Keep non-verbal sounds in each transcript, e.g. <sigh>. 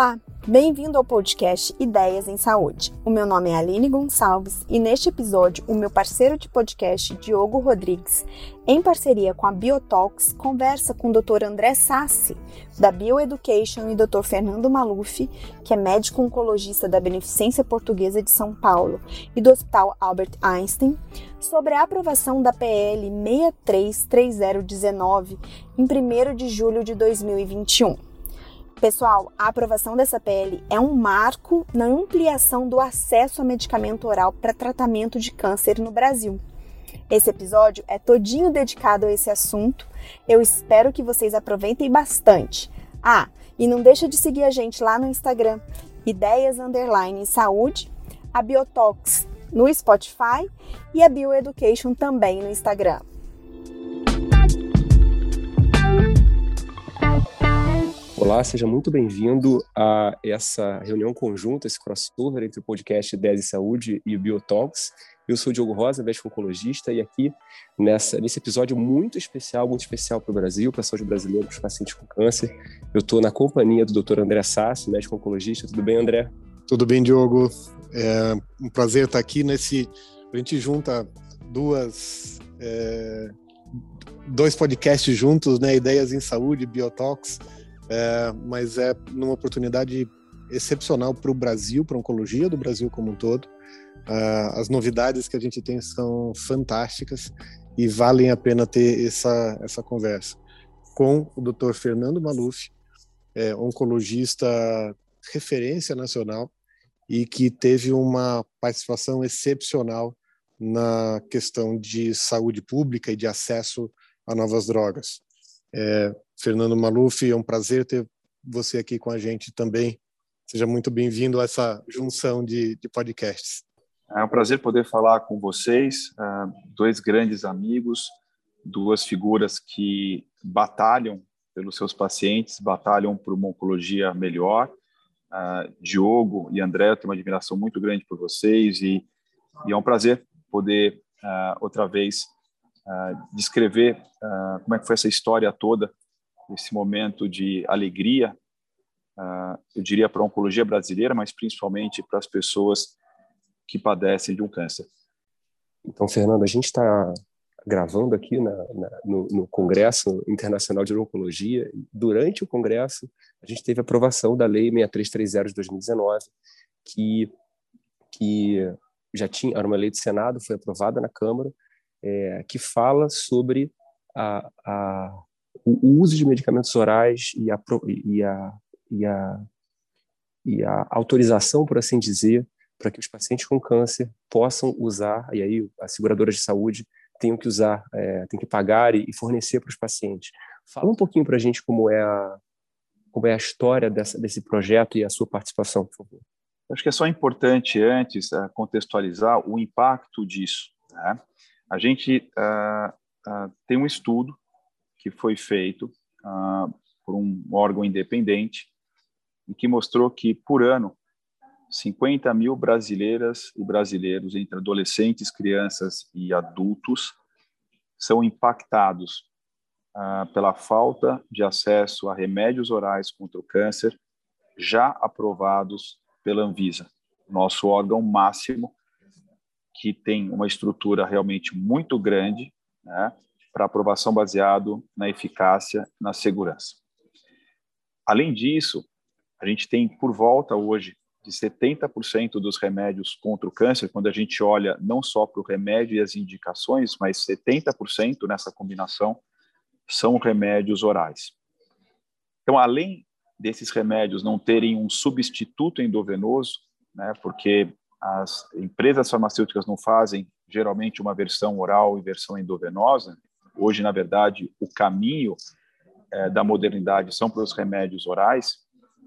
Olá, bem-vindo ao podcast Ideias em Saúde. O meu nome é Aline Gonçalves e neste episódio o meu parceiro de podcast, Diogo Rodrigues, em parceria com a Biotalks, conversa com o Dr. André Sassi, da Bioeducation, e Dr. Fernando Maluf, que é médico oncologista da Beneficência Portuguesa de São Paulo e do Hospital Albert Einstein, sobre a aprovação da PL 633019 em 1 de julho de 2021. Pessoal, a aprovação dessa PL é um marco na ampliação do acesso a medicamento oral para tratamento de câncer no Brasil. Esse episódio é todinho dedicado a esse assunto. Eu espero que vocês aproveitem bastante. Ah, e não deixa de seguir a gente lá no Instagram, ideias underline saúde, a Biotox no Spotify e a Bioeducation também no Instagram. Olá, seja muito bem-vindo a essa reunião conjunta, esse crossover entre o podcast 10 e Saúde e o Biotalks. Eu sou o Diogo Rosa, médico oncologista, e aqui nessa, nesse episódio muito especial, muito especial para o Brasil, para a saúde brasileira, para os pacientes com câncer, eu estou na companhia do Dr. André Sassi, médico oncologista. Tudo bem, André? Tudo bem, Diogo. É um prazer estar aqui nesse. A gente junta duas. É, dois podcasts juntos, né? Ideias em Saúde, Biotalks é, mas é numa oportunidade excepcional para o Brasil, para a oncologia do Brasil como um todo. Uh, as novidades que a gente tem são fantásticas e valem a pena ter essa, essa conversa com o Dr. Fernando Maluf, é, oncologista referência nacional e que teve uma participação excepcional na questão de saúde pública e de acesso a novas drogas. É, Fernando Maluf, é um prazer ter você aqui com a gente também. Seja muito bem-vindo a essa junção de, de, podcasts. É um prazer poder falar com vocês, uh, dois grandes amigos, duas figuras que batalham pelos seus pacientes, batalham por uma oncologia melhor. Uh, Diogo e André, eu tenho uma admiração muito grande por vocês e, e é um prazer poder uh, outra vez descrever como é que foi essa história toda, esse momento de alegria, uh, eu diria para a oncologia brasileira, mas principalmente para as pessoas que padecem de um câncer. Então, Fernando, a gente está gravando aqui na, na, no, no, Congresso Internacional de Oncologia. Durante o Congresso, a gente teve a aprovação da Lei 6330 de 2019, que, que já tinha, era uma lei do Senado, foi aprovada na Câmara, é, que fala sobre a, a, o uso de medicamentos orais e a, e a, e a, e a autorização, por assim dizer, para que os pacientes com câncer possam usar, e aí as seguradoras de saúde tenham que usar, é, tem que pagar e, fornecer para os pacientes. Fala um pouquinho para a gente como é a, como é a história dessa, desse projeto e a sua participação, por favor. Acho que é só importante antes uh, contextualizar o impacto disso. Né? A gente uh, uh, tem um estudo que foi feito uh, por um órgão independente e que mostrou que, por ano, 50 mil brasileiras e brasileiros, entre adolescentes, crianças e adultos, são impactados pela falta de acesso a remédios orais contra o câncer já aprovados pela Anvisa, nosso órgão máximo que tem uma estrutura realmente muito grande né, para aprovação baseado na eficácia, na segurança. Além disso, a gente tem por volta hoje de 70% dos remédios contra o câncer, quando a gente olha não só para o remédio e as indicações, mas 70% nessa combinação são remédios orais. Então, além desses remédios não terem um substituto endovenoso, né, porque as empresas farmacêuticas não fazem geralmente uma versão oral e versão endovenosa. Hoje, na verdade, o caminho é, da modernidade são para os remédios orais.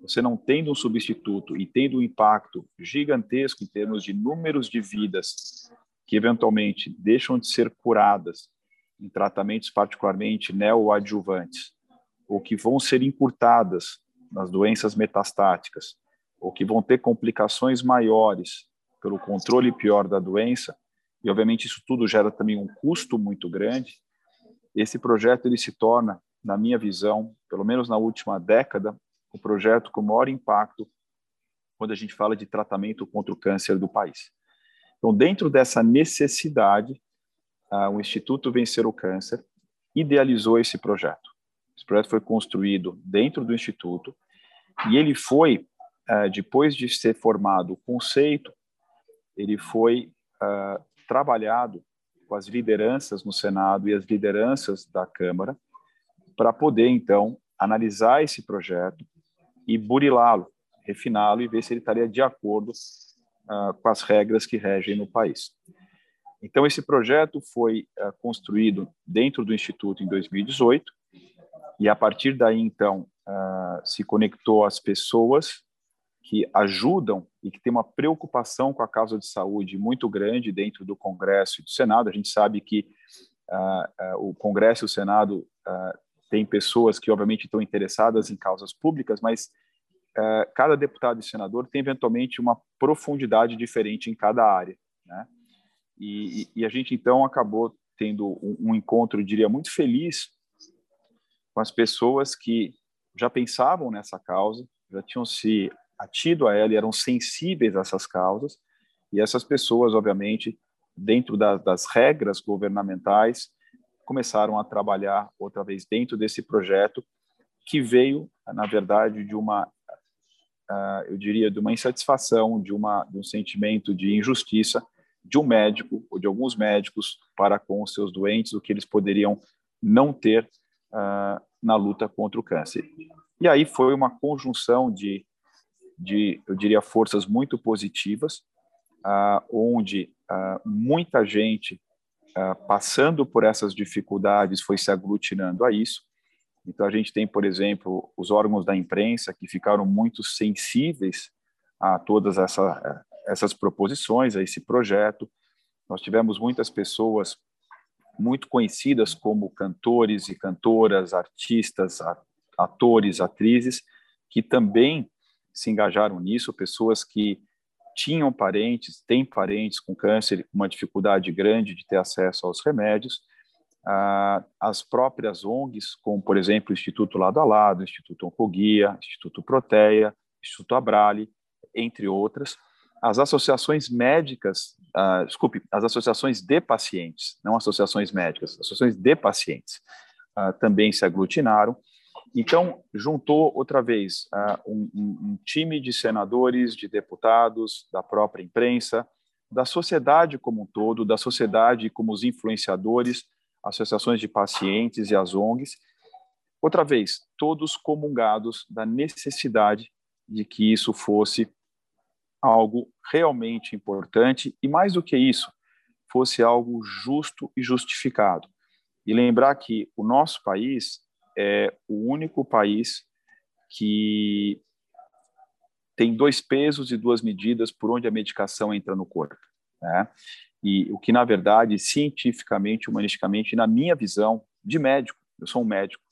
Você não tendo um substituto e tendo um impacto gigantesco em termos de números de vidas que eventualmente deixam de ser curadas em tratamentos particularmente neoadjuvantes, ou que vão ser encurtadas nas doenças metastáticas, ou que vão ter complicações maiores pelo controle pior da doença, e obviamente isso tudo gera também um custo muito grande, esse projeto ele se torna, na minha visão, pelo menos na última década, o projeto com maior impacto quando a gente fala de tratamento contra o câncer do país. Então, dentro dessa necessidade, uh, o Instituto Vencer o Câncer idealizou esse projeto. Esse projeto foi construído dentro do Instituto e ele foi, uh, depois de ser formado o conceito, ele foi uh, trabalhado com as lideranças no Senado e as lideranças da Câmara para poder, então, analisar esse projeto e burilá-lo, refiná-lo e ver se ele estaria de acordo uh, com as regras que regem no país. Então, esse projeto foi uh, construído dentro do Instituto em 2018, e a partir daí, então, uh, se conectou às pessoas que ajudam e que têm uma preocupação com a causa de saúde muito grande dentro do Congresso e do Senado. A gente sabe que o Congresso e o Senado têm pessoas que, obviamente, estão interessadas em causas públicas, mas é, cada deputado e senador tem eventualmente uma profundidade diferente em cada área, né? E, e a gente então acabou tendo um, um encontro, eu diria, muito feliz com as pessoas que já pensavam nessa causa, já tinham se atido a ela e eram sensíveis a essas causas, e essas pessoas, obviamente, dentro da, das regras governamentais, começaram a trabalhar outra vez dentro desse projeto que veio, na verdade, de uma uh, eu diria, de uma insatisfação, de, uma, de um sentimento de injustiça de um médico ou de alguns médicos para com os seus doentes, o que eles poderiam não ter uh, na luta contra o câncer. E aí foi uma conjunção de, de eu diria, forças muito positivas, uh, onde uh, muita gente passando por essas dificuldades foi se aglutinando a isso, então, a gente tem, por exemplo, os órgãos da imprensa que ficaram muito sensíveis a todas essa, essas proposições, a esse projeto. Nós tivemos muitas pessoas muito conhecidas como cantores e cantoras, artistas, atores, atrizes, que também se engajaram nisso, pessoas que tinham parentes, têm parentes com câncer, uma dificuldade grande de ter acesso aos remédios, ah, as próprias ONGs, como, por exemplo, o Instituto Lado a Lado, Instituto Oncoguia, Instituto Proteia, Instituto Abrale, entre outras, as associações médicas, ah, desculpe, as associações de pacientes, não associações médicas, associações de pacientes, ah, também se aglutinaram. Então, juntou outra vez um, um time de senadores, de deputados, da própria imprensa, da sociedade como um todo, da sociedade como os influenciadores, associações de pacientes e as ONGs. Outra vez, todos comungados da necessidade de que isso fosse algo realmente importante e, mais do que isso, fosse algo justo e justificado. E lembrar que o nosso país é o único país que tem dois pesos e duas medidas por onde a medicação entra no corpo. Né? E o que, na verdade, cientificamente, humanisticamente, na minha visão de médico, eu sou um médico,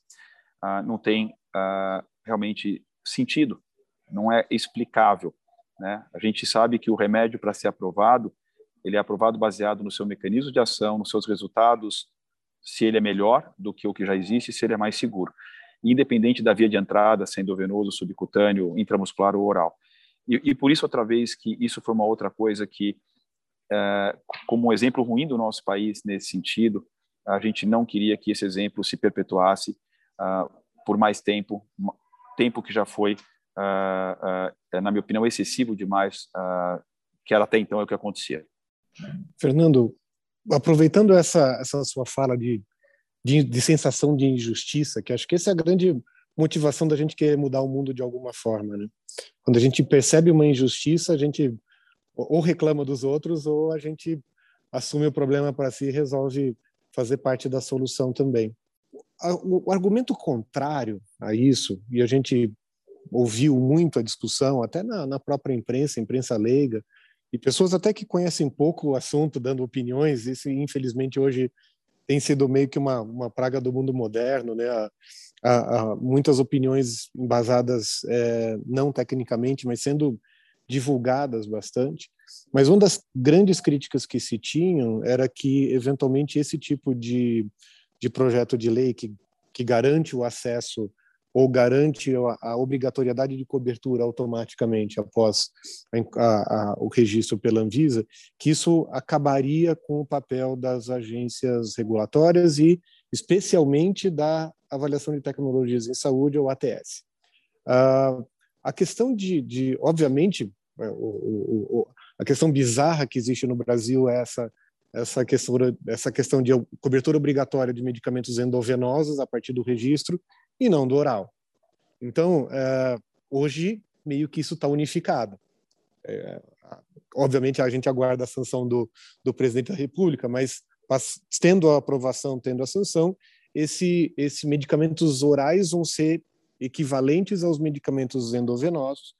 uh, não tem uh, realmente sentido, não é explicável. Né? A gente sabe que o remédio, para ser aprovado, ele é aprovado baseado no seu mecanismo de ação, nos seus resultados, se ele é melhor do que o que já existe, se ele é mais seguro, independente da via de entrada, sendo venoso, subcutâneo, intramuscular ou oral. E, e por isso, outra vez, que isso foi uma outra coisa que é, como um exemplo ruim do nosso país nesse sentido. A gente não queria que esse exemplo se perpetuasse uh, por mais tempo, tempo que já foi, uh, uh, na minha opinião, excessivo demais, que era até então é o que acontecia. Fernando, aproveitando essa, essa sua fala de, de, de sensação de injustiça, que acho que essa é a grande motivação da gente querer mudar o mundo de alguma forma, né? Quando a gente percebe uma injustiça, a gente ou reclama dos outros ou a gente assume o problema para si e resolve fazer parte da solução também. O argumento contrário a isso, e a gente ouviu muito a discussão, até na, na própria imprensa, imprensa leiga, e pessoas até que conhecem pouco o assunto, dando opiniões, isso infelizmente hoje tem sido meio que uma, uma praga do mundo moderno, né? Há, muitas opiniões embasadas é, não tecnicamente, mas sendo divulgadas bastante. Mas uma das grandes críticas que se tinham era que, eventualmente, esse tipo de, de projeto de lei que, que garante o acesso ou garante a, a obrigatoriedade de cobertura automaticamente após a, a, o registro pela Anvisa, que isso acabaria com o papel das agências regulatórias e especialmente da avaliação de tecnologias em saúde, ou ATS. Uh, a questão de, de obviamente, é, o, o, o, a questão bizarra que existe no Brasil é essa essa questão, essa questão de cobertura obrigatória de medicamentos endovenosos a partir do registro e não do oral. Então, é, hoje, meio que isso está unificado. É, obviamente, a gente aguarda a sanção do, do presidente da República, mas tendo a aprovação, tendo a sanção, esse, esses medicamentos orais vão ser equivalentes aos medicamentos endovenosos.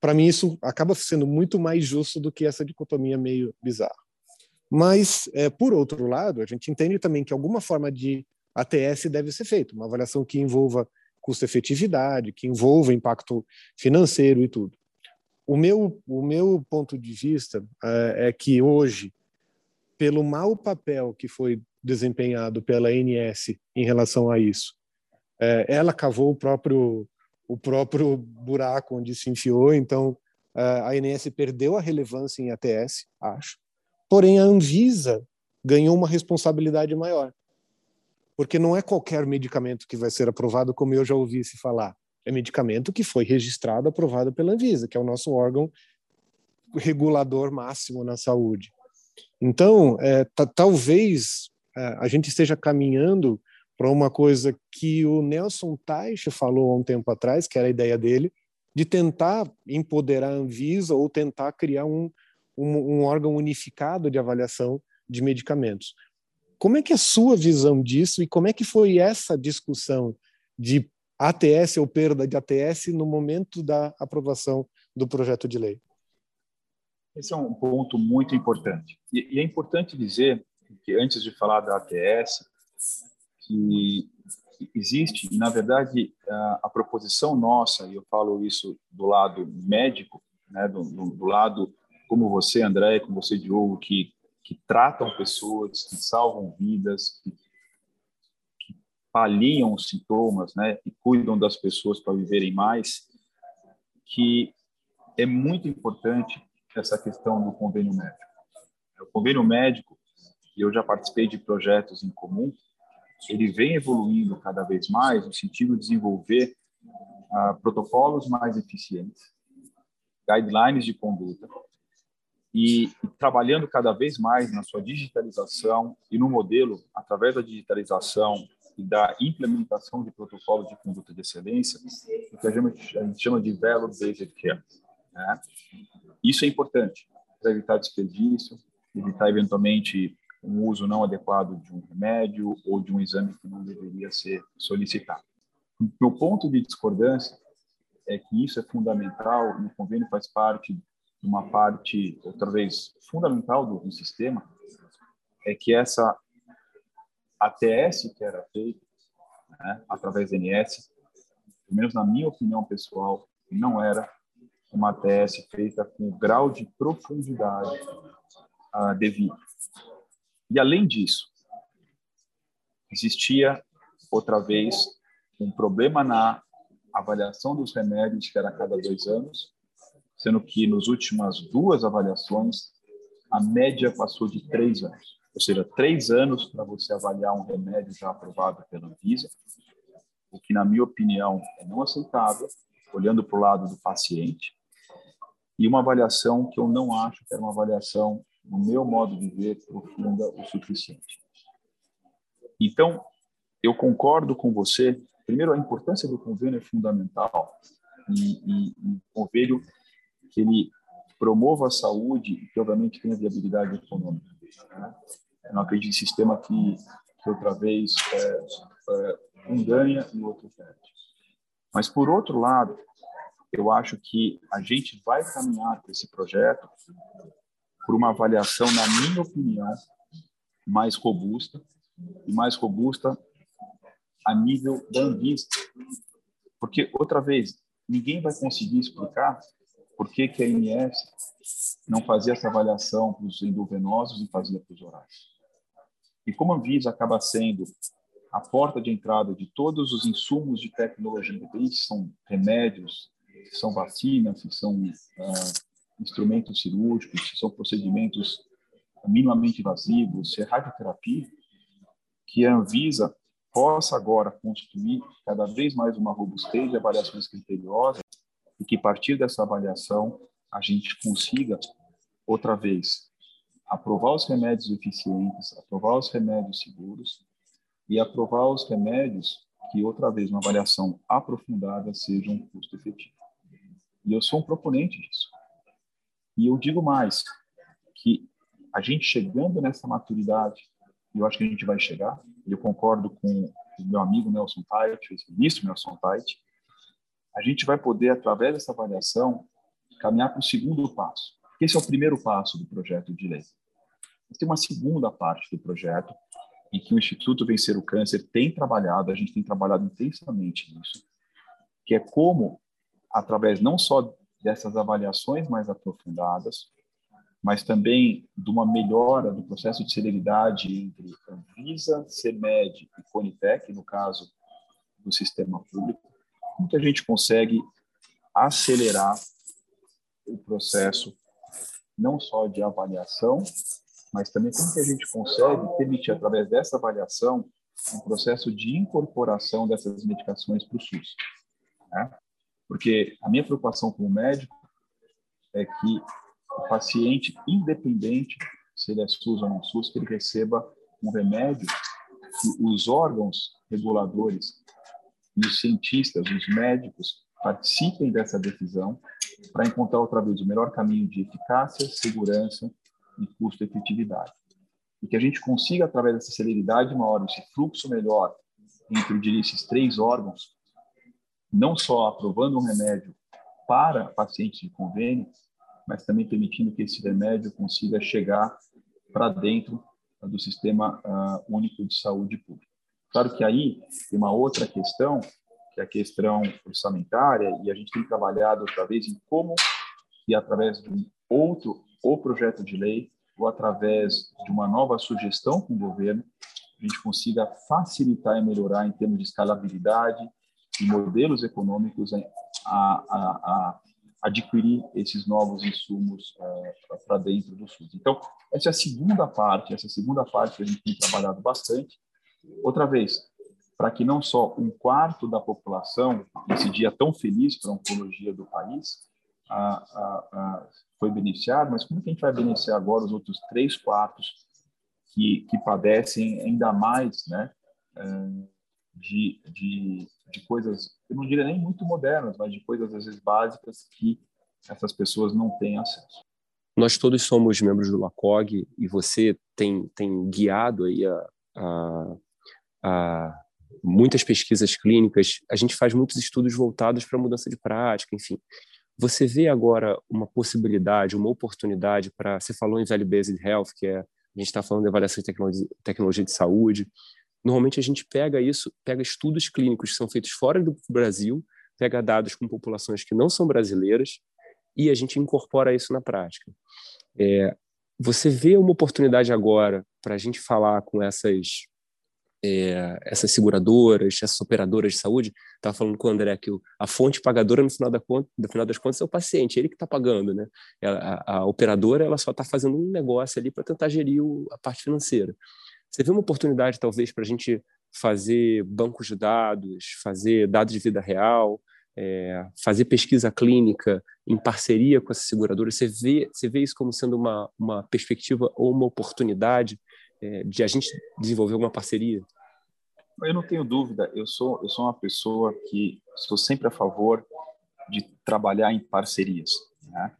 Para mim, isso acaba sendo muito mais justo do que essa dicotomia meio bizarra. Mas, é, por outro lado, a gente entende também que alguma forma de ATS deve ser feita, uma avaliação que envolva custo-efetividade, que envolva impacto financeiro e tudo. O meu, o meu ponto de vista é, é que hoje, pelo mau papel que foi desempenhado pela ANS em relação a isso, é, ela cavou o próprio o próprio buraco onde se enfiou, então a ANS perdeu a relevância em ATS, acho. Porém, a Anvisa ganhou uma responsabilidade maior. Porque não é qualquer medicamento que vai ser aprovado, como eu já ouvi se falar. É medicamento que foi registrado, aprovado pela Anvisa, que é o nosso órgão regulador máximo na saúde. Então, é, talvez é, a gente esteja caminhando para uma coisa que o Nelson Teich falou há um tempo atrás, que era a ideia dele, de tentar empoderar a Anvisa ou tentar criar um, um, um órgão unificado de avaliação de medicamentos. Como é que é a sua visão disso e como é que foi essa discussão de ATS ou perda de ATS no momento da aprovação do projeto de lei? Esse é um ponto muito importante. E, e é importante dizer que antes de falar da ATS, que existe, na verdade, a, a, proposição nossa, e eu falo isso do lado médico, né, do, do, do lado como você, André, como você, Diogo, que, que tratam pessoas, que salvam vidas, que, que paliam os sintomas, né, e cuidam das pessoas para viverem mais, que é muito importante essa questão do convênio médico. O convênio médico, e eu já participei de projetos em comum, ele vem evoluindo cada vez mais no sentido de desenvolver uh, protocolos mais eficientes, guidelines de conduta e, trabalhando cada vez mais na sua digitalização e no modelo através da digitalização e da implementação de protocolos de conduta de excelência, o que a gente, chama de Value Based Care. Né? Isso é importante para evitar desperdício, evitar eventualmente um uso não adequado de um remédio ou de um exame que não deveria ser solicitado. Meu ponto de discordância é que isso é fundamental e o convênio faz parte uma parte, outra vez, fundamental do, do sistema, é que essa ATS que era feita né, através da NS, pelo menos na minha opinião pessoal, não era uma ATS feita com o grau de profundidade uh, devido. E além disso, existia outra vez um problema na avaliação dos remédios, que era a cada dois anos, sendo que nos últimas duas avaliações a média passou de três anos, ou seja, três anos para você avaliar um remédio já aprovado pela Anvisa, o que na minha opinião é não aceitável, olhando para o lado do paciente, e uma avaliação que eu não acho que era uma avaliação no meu modo de ver, profunda o suficiente. Então, eu concordo com você. Primeiro, a importância do convênio é fundamental. E, e, e o convênio que ele promova a saúde e que, obviamente, tenha viabilidade econômica. Eu não acredito em sistema que, que outra vez, é, é, um ganha e outro perde. Mas, por outro lado, eu acho que a gente vai caminhar para esse projeto por uma avaliação, na minha opinião, mais robusta e mais robusta a nível da Anvisa. Porque, outra vez, ninguém vai conseguir explicar por que, que a INS não fazia essa avaliação para os endovenosos e fazia para os orais. E como a Anvisa acaba sendo a porta de entrada de todos os insumos de tecnologia, independente se são remédios, se são vacinas, se são uh, instrumentos cirúrgicos, se são procedimentos minimamente invasivos, se é radioterapia, que a Anvisa possa agora construir cada vez mais uma robustez de avaliações criteriosas e que, a partir dessa avaliação, a gente consiga, outra vez, aprovar os remédios eficientes, aprovar os remédios seguros e aprovar os remédios que, outra vez, uma avaliação aprofundada seja um custo efetivo. E eu sou um proponente disso. E eu digo mais, que a gente chegando nessa maturidade, eu acho que a gente vai chegar, eu concordo com o meu amigo Nelson Tait, o ministro Nelson Tait, a gente vai poder, através dessa avaliação, caminhar para o segundo passo. Esse é o primeiro passo do projeto de lei. Tem uma segunda parte do projeto, em que o Instituto Vencer o Câncer tem trabalhado, a gente tem trabalhado intensamente nisso, que é como, através não só dessas avaliações mais aprofundadas, mas também de uma melhora do processo de celeridade entre Anvisa, CEMED e Conitec, no caso do sistema público, como que a gente consegue acelerar o processo não só de avaliação, mas também como que a gente consegue permitir, através dessa avaliação, um processo de incorporação dessas medicações para o SUS. Né? Porque a minha preocupação como médico é que o paciente, independente se ele é SUS ou não SUS, que ele receba um remédio que os órgãos reguladores e os cientistas, os médicos, participem dessa decisão para encontrar outra vez o melhor caminho de eficácia, segurança e custo-efetividade. E que a gente consiga, através dessa celeridade maior, esse fluxo melhor entre, diria, esses três órgãos, não só aprovando um remédio para pacientes de convênio, mas também permitindo que esse remédio consiga chegar para dentro do sistema uh, único de saúde pública. Claro que aí tem uma outra questão, que é a questão orçamentária, e a gente tem trabalhado outra vez em como, e através de outro ou projeto de lei, ou através de uma nova sugestão com o governo, a gente consiga facilitar e melhorar em termos de escalabilidade e modelos econômicos a, a, a adquirir esses novos insumos uh, para dentro do SUS. Então, essa é a segunda parte, essa segunda parte que a gente tem trabalhado bastante. Outra vez, para que não só um quarto da população, nesse dia tão feliz para a oncologia do país, foi beneficiado, mas como que a gente vai beneficiar agora os outros três quartos que, que padecem ainda mais, né? Uh, de, de, de coisas, eu não diria nem muito modernas, mas de coisas às vezes básicas que essas pessoas não têm acesso. Nós todos somos membros do LACOG e você tem, tem guiado aí a, a, a muitas pesquisas clínicas. A gente faz muitos estudos voltados para mudança de prática, enfim. Você vê agora uma possibilidade, uma oportunidade para. Você falou em Value Based Health, que é. A gente está falando de avaliação de tecnologia, tecnologia de saúde. Normalmente a gente pega isso, pega estudos clínicos que são feitos fora do Brasil, pega dados com populações que não são brasileiras e a gente incorpora isso na prática. É, você vê uma oportunidade agora para a gente falar com essas é, essas seguradoras, essas operadoras de saúde, estava falando com o André que a fonte pagadora no final, da conta, no final das contas é o paciente, ele que está pagando, né? A, a, operadora ela só está fazendo um negócio ali para tentar gerir o, a parte financeira. Você vê uma oportunidade, talvez, para a gente fazer bancos de dados, fazer dados de vida real, é, fazer pesquisa clínica em parceria com essa seguradora? Você vê, você vê isso como sendo uma, uma perspectiva ou uma oportunidade de a gente desenvolver uma parceria? Eu não tenho dúvida. Eu sou, eu sou uma pessoa que sou sempre a favor de trabalhar em parcerias, né?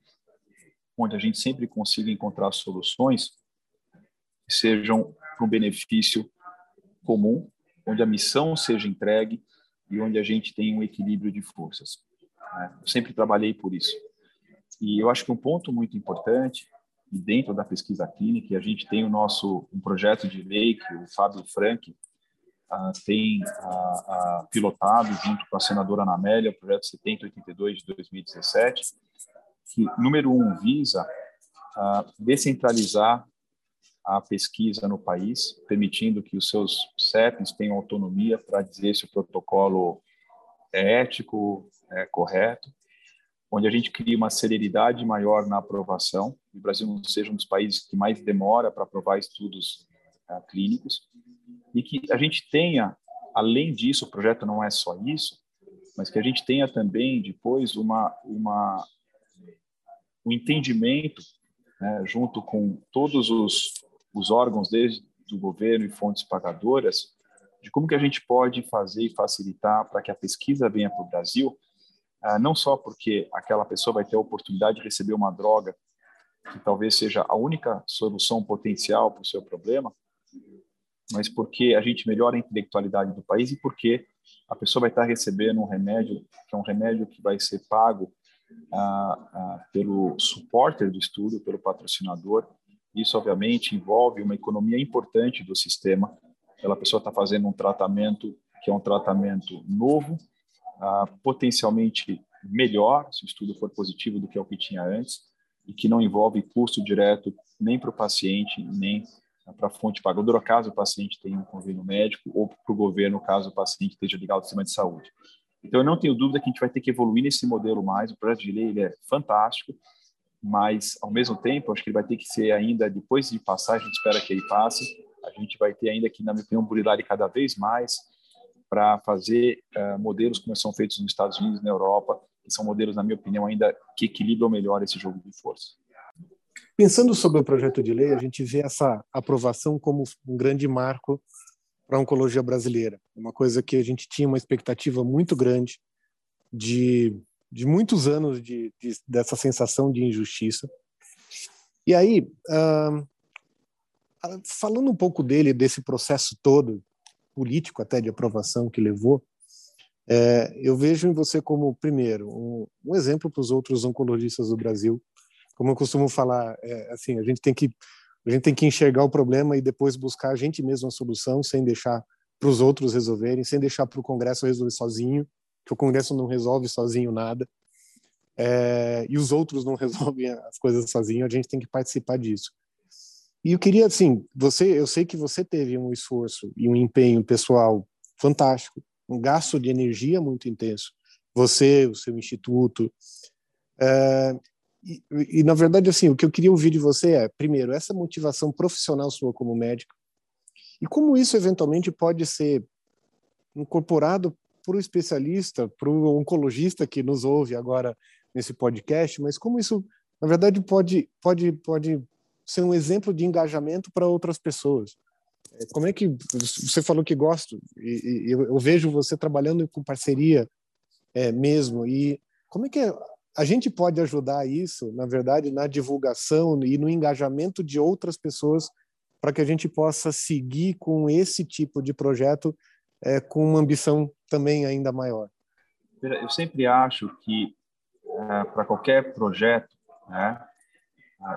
onde a gente sempre consiga encontrar soluções que sejam para um benefício comum, onde a missão seja entregue e onde a gente tem um equilíbrio de forças. Né? Eu sempre trabalhei por isso. E eu acho que um ponto muito importante, dentro da pesquisa clínica, a gente tem o nosso um projeto de lei que o Fábio Frank uh, tem uh, uh, pilotado junto com a senadora Ana Amélia, o projeto 7082 de 2017, que, número um, visa descentralizar a pesquisa no país, permitindo que os seus CEPs tenham autonomia para dizer se o protocolo é ético, é correto, onde a gente cria uma celeridade maior na aprovação. O Brasil não seja um dos países que mais demora para aprovar estudos uh, clínicos e que a gente tenha, além disso, o projeto não é só isso, mas que a gente tenha também depois uma uma um entendimento né, junto com todos os, os órgãos desde do governo e fontes pagadoras de como que a gente pode fazer e facilitar para que a pesquisa venha para o Brasil, não só porque aquela pessoa vai ter a oportunidade de receber uma droga que talvez seja a única solução potencial para o seu problema, mas porque a gente melhora a intelectualidade do país e porque a pessoa vai estar recebendo um remédio que é um remédio que vai ser pago ah, ah, pelo supporter do estudo, pelo patrocinador. Isso, obviamente, envolve uma economia importante do sistema. Aquela pessoa está fazendo um tratamento que é um tratamento novo, potencialmente melhor, se o estudo for positivo do que o que tinha antes, e que não envolve custo direto nem para o paciente, nem para a fonte pagadora, caso o paciente tenha um convênio médico, ou para o governo, caso o paciente esteja ligado ao sistema de saúde. Então, eu não tenho dúvida que a gente vai ter que evoluir nesse modelo mais. O projeto de lei ele é fantástico, mas, ao mesmo tempo, acho que ele vai ter que ser ainda, depois de passar, a gente espera que ele passe, a gente vai ter ainda que, na minha opinião, burilar cada vez mais para fazer uh, modelos como são feitos nos Estados Unidos na Europa, que são modelos, na minha opinião, ainda que equilibram melhor esse jogo de força. Pensando sobre o projeto de lei, a gente vê essa aprovação como um grande marco para a oncologia brasileira. Uma coisa que a gente tinha uma expectativa muito grande de, de muitos anos de, de dessa sensação de injustiça. E aí, uh, falando um pouco dele, desse processo todo, político até de aprovação que levou, é, eu vejo em você como, primeiro, um, um exemplo para os outros oncologistas do Brasil. Como eu costumo falar, é, assim, a gente tem que a gente tem que enxergar o problema e depois buscar a gente mesmo a solução, sem deixar para os outros resolverem, sem deixar para o Congresso resolver sozinho, que o Congresso não resolve sozinho nada, é, e os outros não <laughs> resolvem as coisas sozinho, a gente tem que participar disso. E eu queria, assim, você, eu sei que você teve um esforço e um empenho pessoal fantástico, um gasto de energia muito intenso. Você, o seu instituto, é, e, e, na verdade, assim, o que eu queria ouvir de você é, primeiro, essa motivação profissional sua como médico e como isso eventualmente pode ser incorporado para o especialista, para o oncologista que nos ouve agora nesse podcast, mas como isso, na verdade, pode, pode, pode ser um exemplo de engajamento para outras pessoas. É, como é que você falou que gosta e, e eu, eu, vejo você trabalhando com parceria é, mesmo e como é que é a gente pode ajudar isso, na verdade, na divulgação e no engajamento de outras pessoas para que a gente possa seguir com esse tipo de projeto é, com uma ambição também ainda maior. Eu sempre acho que é, para qualquer projeto, né,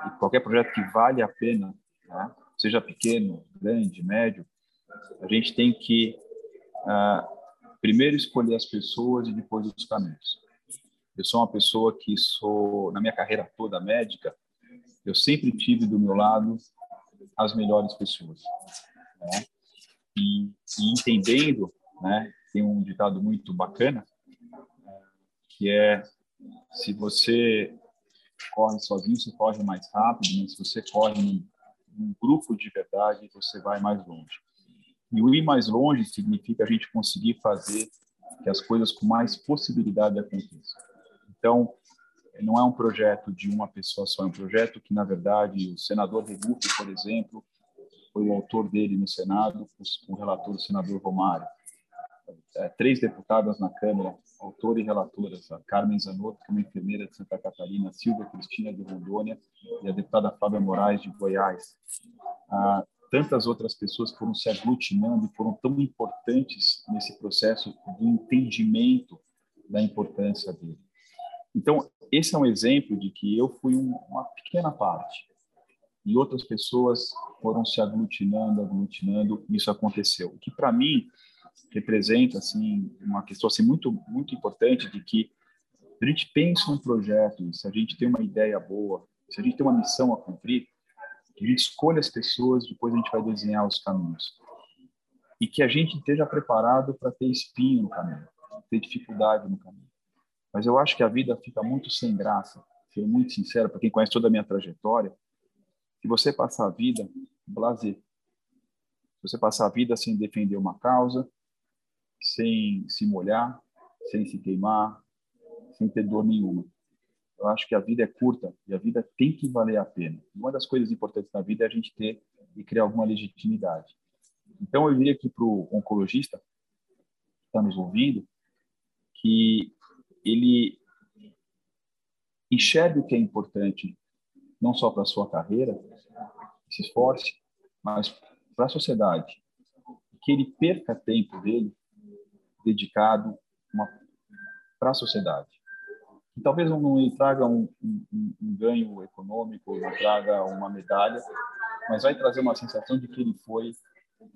e qualquer projeto que vale a pena, né, seja pequeno, grande, médio, a gente tem que uh, primeiro escolher as pessoas e depois os caminhos. Eu sou uma pessoa que sou, na minha carreira toda médica, eu sempre tive do meu lado as melhores pessoas. Né? E, e, entendendo, né, tem um ditado muito bacana, que é, se você corre sozinho, você corre mais rápido, mas se você corre num, num grupo de verdade, você vai mais longe. E o ir mais longe significa a gente conseguir fazer que as coisas com mais possibilidade aconteçam. Então, não é um projeto de uma pessoa só, é um projeto que, na verdade, o senador Regufe, por exemplo, foi o autor dele no Senado, o relator, o senador Romário. É, três deputadas na Câmara, autor e relatoras, a Carmen Zanotto, que é uma enfermeira de Santa Catarina, Silvia Cristina de Rondônia e a deputada Flávia Moraes de Goiás. Ah, tantas outras pessoas foram se aglutinando e foram tão importantes nesse processo do entendimento da importância dele. Então, esse é um exemplo de que eu fui uma pequena parte e outras pessoas foram se aglutinando, aglutinando, e isso aconteceu. O que para mim representa assim uma questão assim muito muito importante de que a gente pensa um projeto, se a gente tem uma ideia boa, se a gente tem uma missão a cumprir, A gente escolhe as pessoas, depois a gente vai desenhar os caminhos. E que a gente esteja preparado para ter espinho no caminho, ter dificuldade no caminho. Mas eu acho que a vida fica muito sem graça, sendo muito sincero, para quem conhece toda a minha trajetória, se você passar a vida blazer, se você passar a vida sem defender uma causa, sem se molhar, sem se queimar, sem ter dor nenhuma. Eu acho que a vida é curta e a vida tem que valer a pena. Uma das coisas importantes na vida é a gente ter e criar alguma legitimidade. Então, eu diria aqui para o oncologista que está nos ouvindo que ele enxergue o que é importante, não só para a sua carreira, se esforce, mas para a sociedade. Que ele perca tempo dele dedicado para a sociedade. E talvez não lhe traga um, um, um, ganho econômico, não traga uma medalha, mas vai trazer uma sensação de que ele foi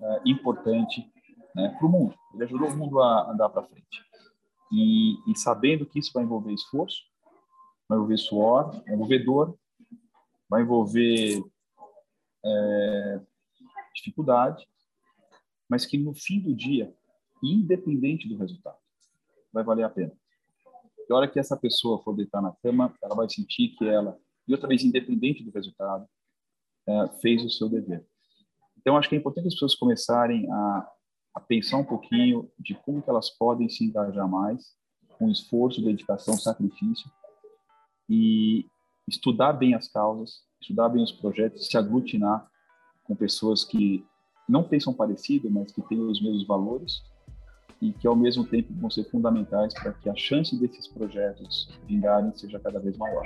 é, importante né, para o mundo. Ele ajudou o mundo a andar para frente. E, e, sabendo que isso vai envolver esforço, vai envolver suor, vai envolver dor, vai envolver é, dificuldade, mas que no fim do dia, independente do resultado, vai valer a pena. E a hora que essa pessoa for deitar na cama, ela vai sentir que ela, e outra vez, independente do resultado, é, fez o seu dever. Então, acho que é importante as pessoas começarem a, a pensar um pouquinho de como que elas podem se engajar mais, com esforço, dedicação, sacrifício, e estudar bem as causas, estudar bem os projetos, se aglutinar com pessoas que não pensam parecido, mas que têm os mesmos valores e que ao mesmo tempo vão ser fundamentais para que a chance desses projetos vingarem seja cada vez maior.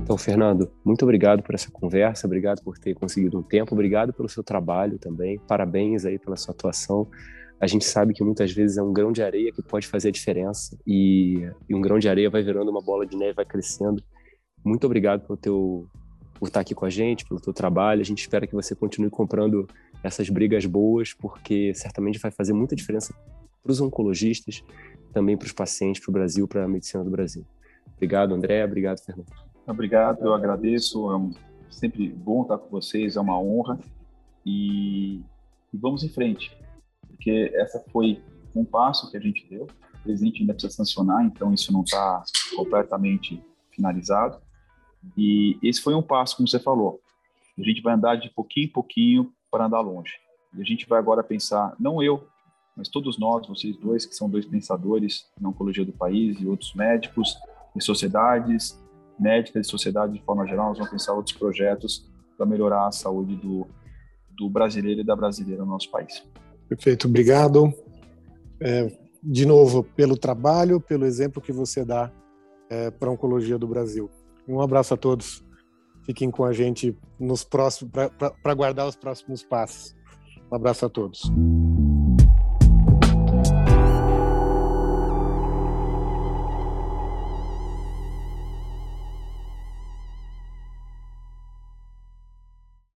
Então, Fernando, muito obrigado por essa conversa, obrigado por ter conseguido um tempo, obrigado pelo seu trabalho também, parabéns aí pela sua atuação. A gente sabe que muitas vezes é um grão de areia que pode fazer a diferença e, e um grão de areia vai virando uma bola de neve, vai crescendo. Muito obrigado pelo teu por estar aqui com a gente, pelo teu trabalho. A gente espera que você continue comprando essas brigas boas, porque certamente vai fazer muita diferença para os oncologistas, também para os pacientes, para o Brasil, para a medicina do Brasil. Obrigado, André. Obrigado, Fernando. Obrigado, eu agradeço. É sempre bom estar com vocês, é uma honra. E, e vamos em frente, porque essa foi um passo que a gente deu. O presidente ainda precisa sancionar, então isso não está completamente finalizado e esse foi um passo, como você falou. A gente vai andar de pouquinho em pouquinho para andar longe. E a gente vai agora pensar, não eu, mas todos nós, vocês dois, que são dois pensadores na oncologia do país e outros médicos e sociedades, médicas e sociedade de forma geral, nós vamos pensar outros projetos para melhorar a saúde do, do brasileiro e da brasileira no nosso país. Perfeito, obrigado. É, de novo, pelo trabalho, pelo exemplo que você dá é, para a oncologia do Brasil. Um abraço a todos. Fiquem com a gente nos próximos para guardar os próximos passos. Um abraço a todos.